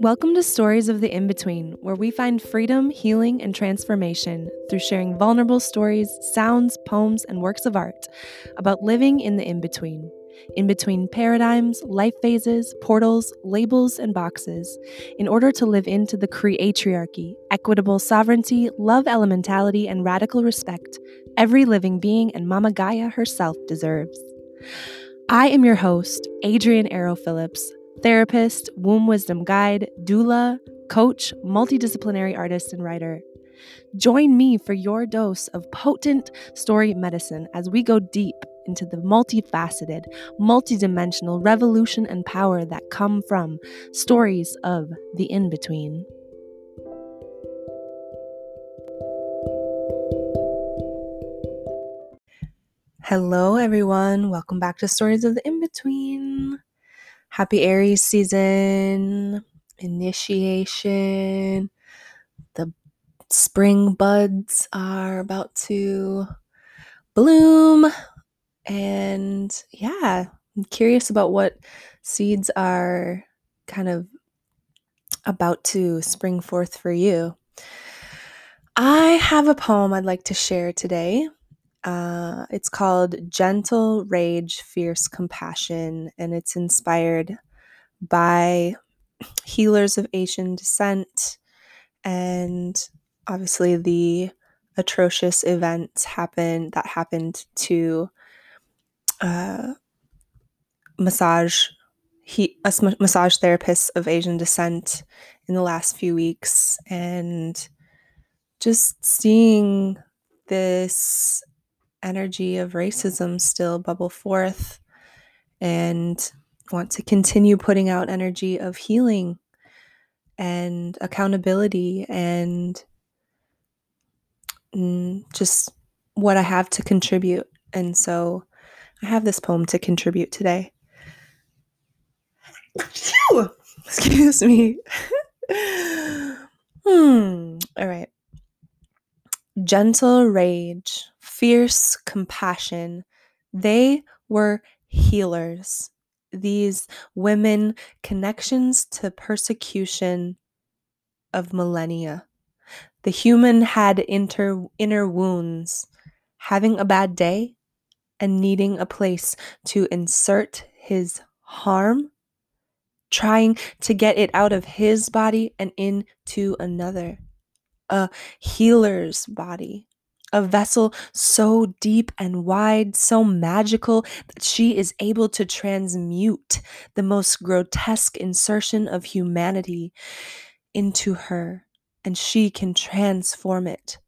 Welcome to Stories of the In Between, where we find freedom, healing, and transformation through sharing vulnerable stories, sounds, poems, and works of art about living in the in between. In between paradigms, life phases, portals, labels, and boxes, in order to live into the creatriarchy, equitable sovereignty, love elementality, and radical respect every living being and Mama Gaia herself deserves. I am your host, Adrian Arrow Phillips, therapist, womb wisdom guide, doula, coach, multidisciplinary artist, and writer. Join me for your dose of potent story medicine as we go deep into the multifaceted, multidimensional revolution and power that come from stories of the in between. Hello, everyone. Welcome back to Stories of the In Between. Happy Aries season, initiation. The spring buds are about to bloom. And yeah, I'm curious about what seeds are kind of about to spring forth for you. I have a poem I'd like to share today. Uh, it's called Gentle Rage, Fierce Compassion, and it's inspired by healers of Asian descent and obviously the atrocious events happened that happened to uh, massage he massage therapists of Asian descent in the last few weeks and just seeing this energy of racism still bubble forth and want to continue putting out energy of healing and accountability and mm, just what I have to contribute. And so I have this poem to contribute today. Excuse me. hmm. All right. Gentle rage fierce compassion. They were healers. These women, connections to persecution of millennia. The human had inter, inner wounds, having a bad day and needing a place to insert his harm, trying to get it out of his body and into another, a healer's body a vessel so deep and wide, so magical that she is able to transmute the most grotesque insertion of humanity into her, and she can transform it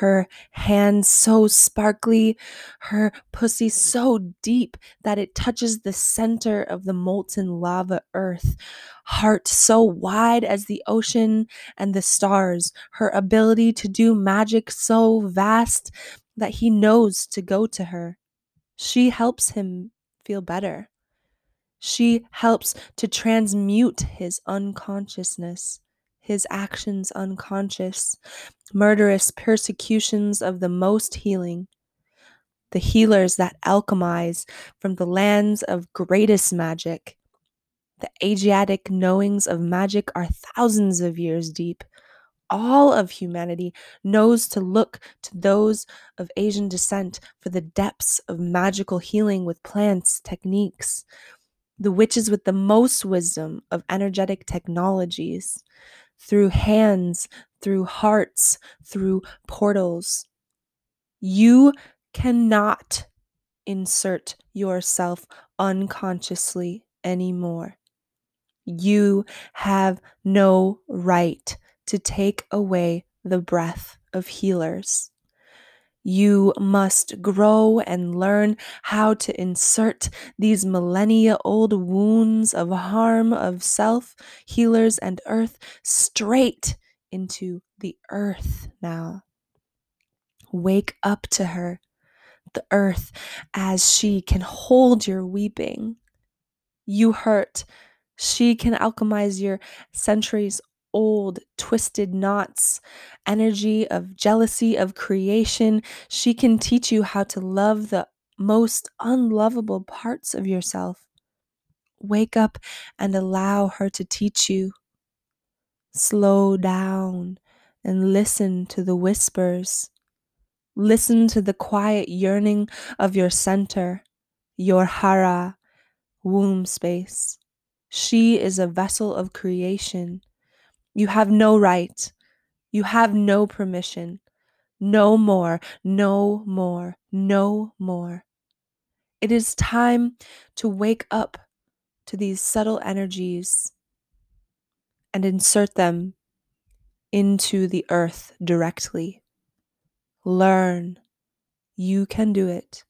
her hands so sparkly, her pussy so deep that it touches the center of the molten lava earth, heart so wide as the ocean and the stars, her ability to do magic so vast that he knows to go to her. She helps him feel better. She helps to transmute his unconsciousness his actions unconscious, murderous persecutions of the most healing, the healers that alchemize from the lands of greatest magic. The Asiatic knowings of magic are thousands of years deep. All of humanity knows to look to those of Asian descent for the depths of magical healing with plants, techniques. The witches with the most wisdom of energetic technologies through hands, through hearts, through portals. You cannot insert yourself unconsciously anymore. You have no right to take away the breath of healers. You must grow and learn how to insert these millennia old wounds of harm of self, healers, and earth straight into the earth now. Wake up to her, the earth, as she can hold your weeping. You hurt. She can alchemize your centuries old, twisted knots, energy of jealousy, of creation. She can teach you how to love the most unlovable parts of yourself. Wake up and allow her to teach you. Slow down and listen to the whispers. Listen to the quiet yearning of your center, your hara, womb space. She is a vessel of creation. You have no right. You have no permission. No more, no more, no more. It is time to wake up to these subtle energies and insert them into the earth directly. Learn. You can do it.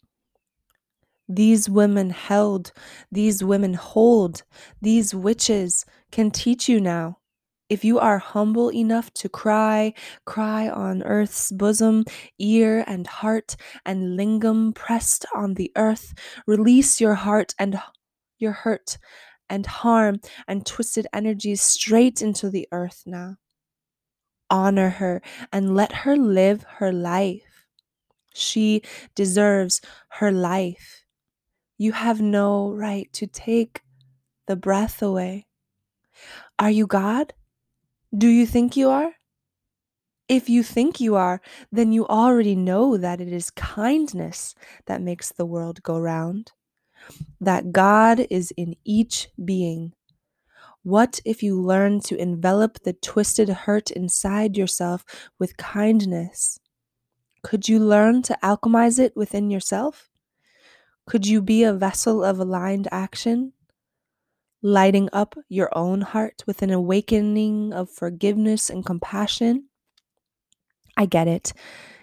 These women held, these women hold, these witches can teach you now. If you are humble enough to cry, cry on earth's bosom, ear and heart and lingam pressed on the earth, release your heart and your hurt and harm and twisted energies straight into the earth now. Honor her and let her live her life. She deserves her life. You have no right to take the breath away. Are you God? Do you think you are? If you think you are, then you already know that it is kindness that makes the world go round, that God is in each being. What if you learn to envelop the twisted hurt inside yourself with kindness? Could you learn to alchemize it within yourself? Could you be a vessel of aligned action? Lighting up your own heart with an awakening of forgiveness and compassion? I get it.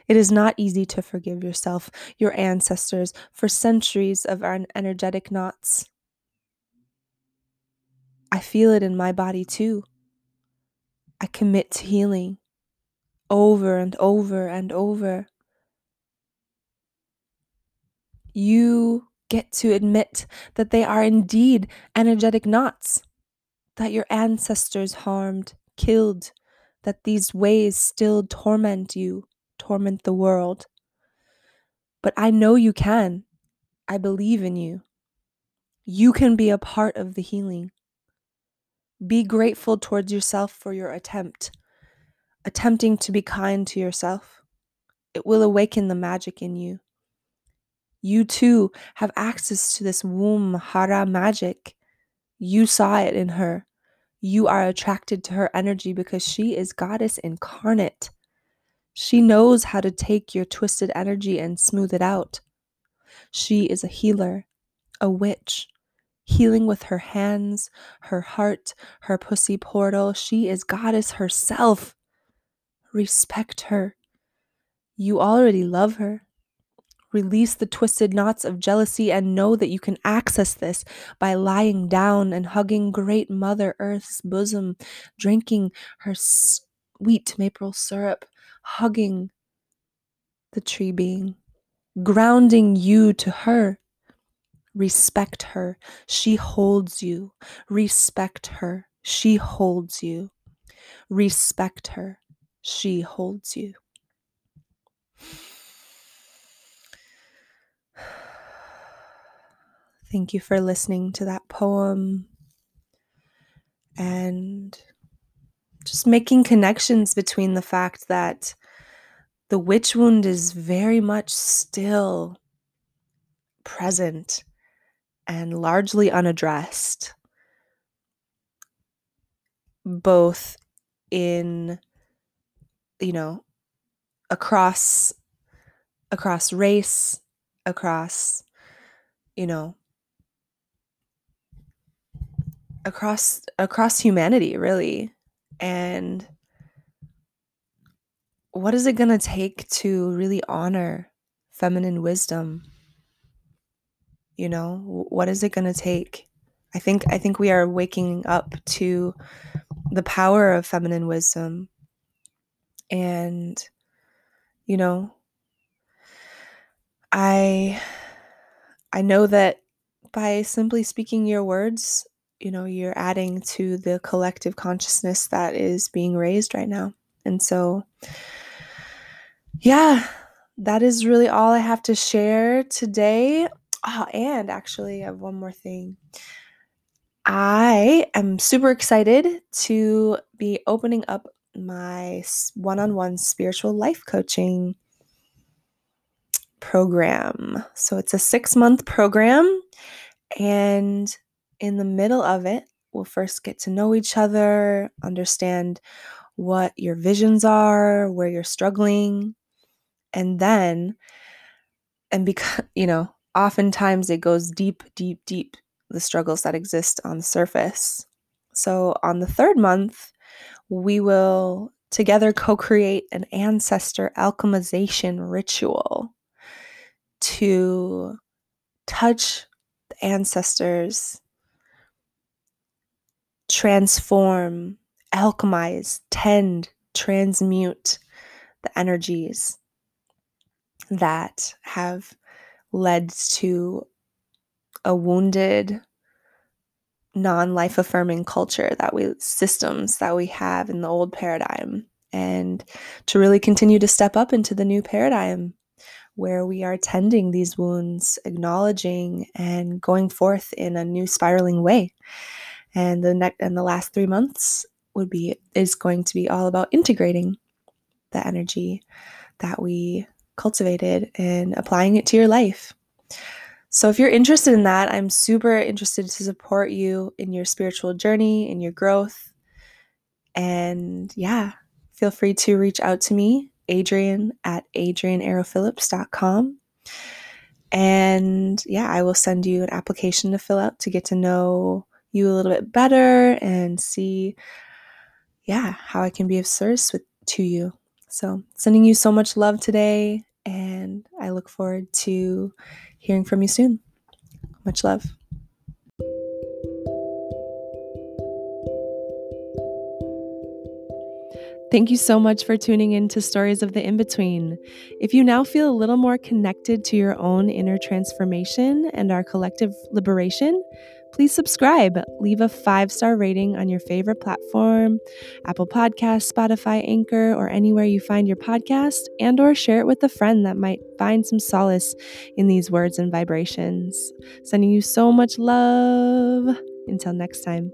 It is not easy to forgive yourself, your ancestors, for centuries of energetic knots. I feel it in my body too. I commit to healing over and over and over. you get to admit that they are indeed energetic knots, that your ancestors harmed, killed, that these ways still torment you, torment the world. But I know you can. I believe in you. You can be a part of the healing. Be grateful towards yourself for your attempt, attempting to be kind to yourself. It will awaken the magic in you. You too have access to this womb hara magic. You saw it in her. You are attracted to her energy because she is goddess incarnate. She knows how to take your twisted energy and smooth it out. She is a healer, a witch, healing with her hands, her heart, her pussy portal. She is goddess herself. Respect her. You already love her. Release the twisted knots of jealousy and know that you can access this by lying down and hugging Great Mother Earth's bosom, drinking her sweet maple syrup, hugging the tree being, grounding you to her. Respect her. She holds you. Respect her. She holds you. Respect her. She holds you. Thank you for listening to that poem and just making connections between the fact that the witch wound is very much still present and largely unaddressed, both in, you know, across across race, across, you know, across across humanity really. And what is it going to take to really honor feminine wisdom? You know what is it going to take? I think i think we are waking up to the power of feminine wisdom. And you know i i know that by simply speaking your words you know you're adding to the collective consciousness that is being raised right now and so yeah that is really all i have to share today oh, and actually i have one more thing I am super excited to be opening up my one on one spiritual life coaching program. So it's a six month program. And in the middle of it, we'll first get to know each other, understand what your visions are, where you're struggling. And then, and because, you know, oftentimes it goes deep, deep, deep, the struggles that exist on the surface. So on the third month, we will together co create an ancestor alchemization ritual to touch the ancestors, transform, alchemize, tend, transmute the energies that have led to a wounded non-life affirming culture that we systems that we have in the old paradigm and to really continue to step up into the new paradigm where we are tending these wounds acknowledging and going forth in a new spiraling way and the next and the last 3 months would be is going to be all about integrating the energy that we cultivated and applying it to your life so, if you're interested in that, I'm super interested to support you in your spiritual journey, in your growth. And yeah, feel free to reach out to me, Adrian at adrianarrowphillips.com. And yeah, I will send you an application to fill out to get to know you a little bit better and see, yeah, how I can be of service with, to you. So, sending you so much love today, and I look forward to hearing from you soon. Much love. Thank you so much for tuning in to Stories of the In Between. If you now feel a little more connected to your own inner transformation and our collective liberation, please subscribe. Leave a five star rating on your favorite platform, Apple Podcasts, Spotify, Anchor, or anywhere you find your podcast, and or share it with a friend that might find some solace in these words and vibrations. Sending you so much love. Until next time.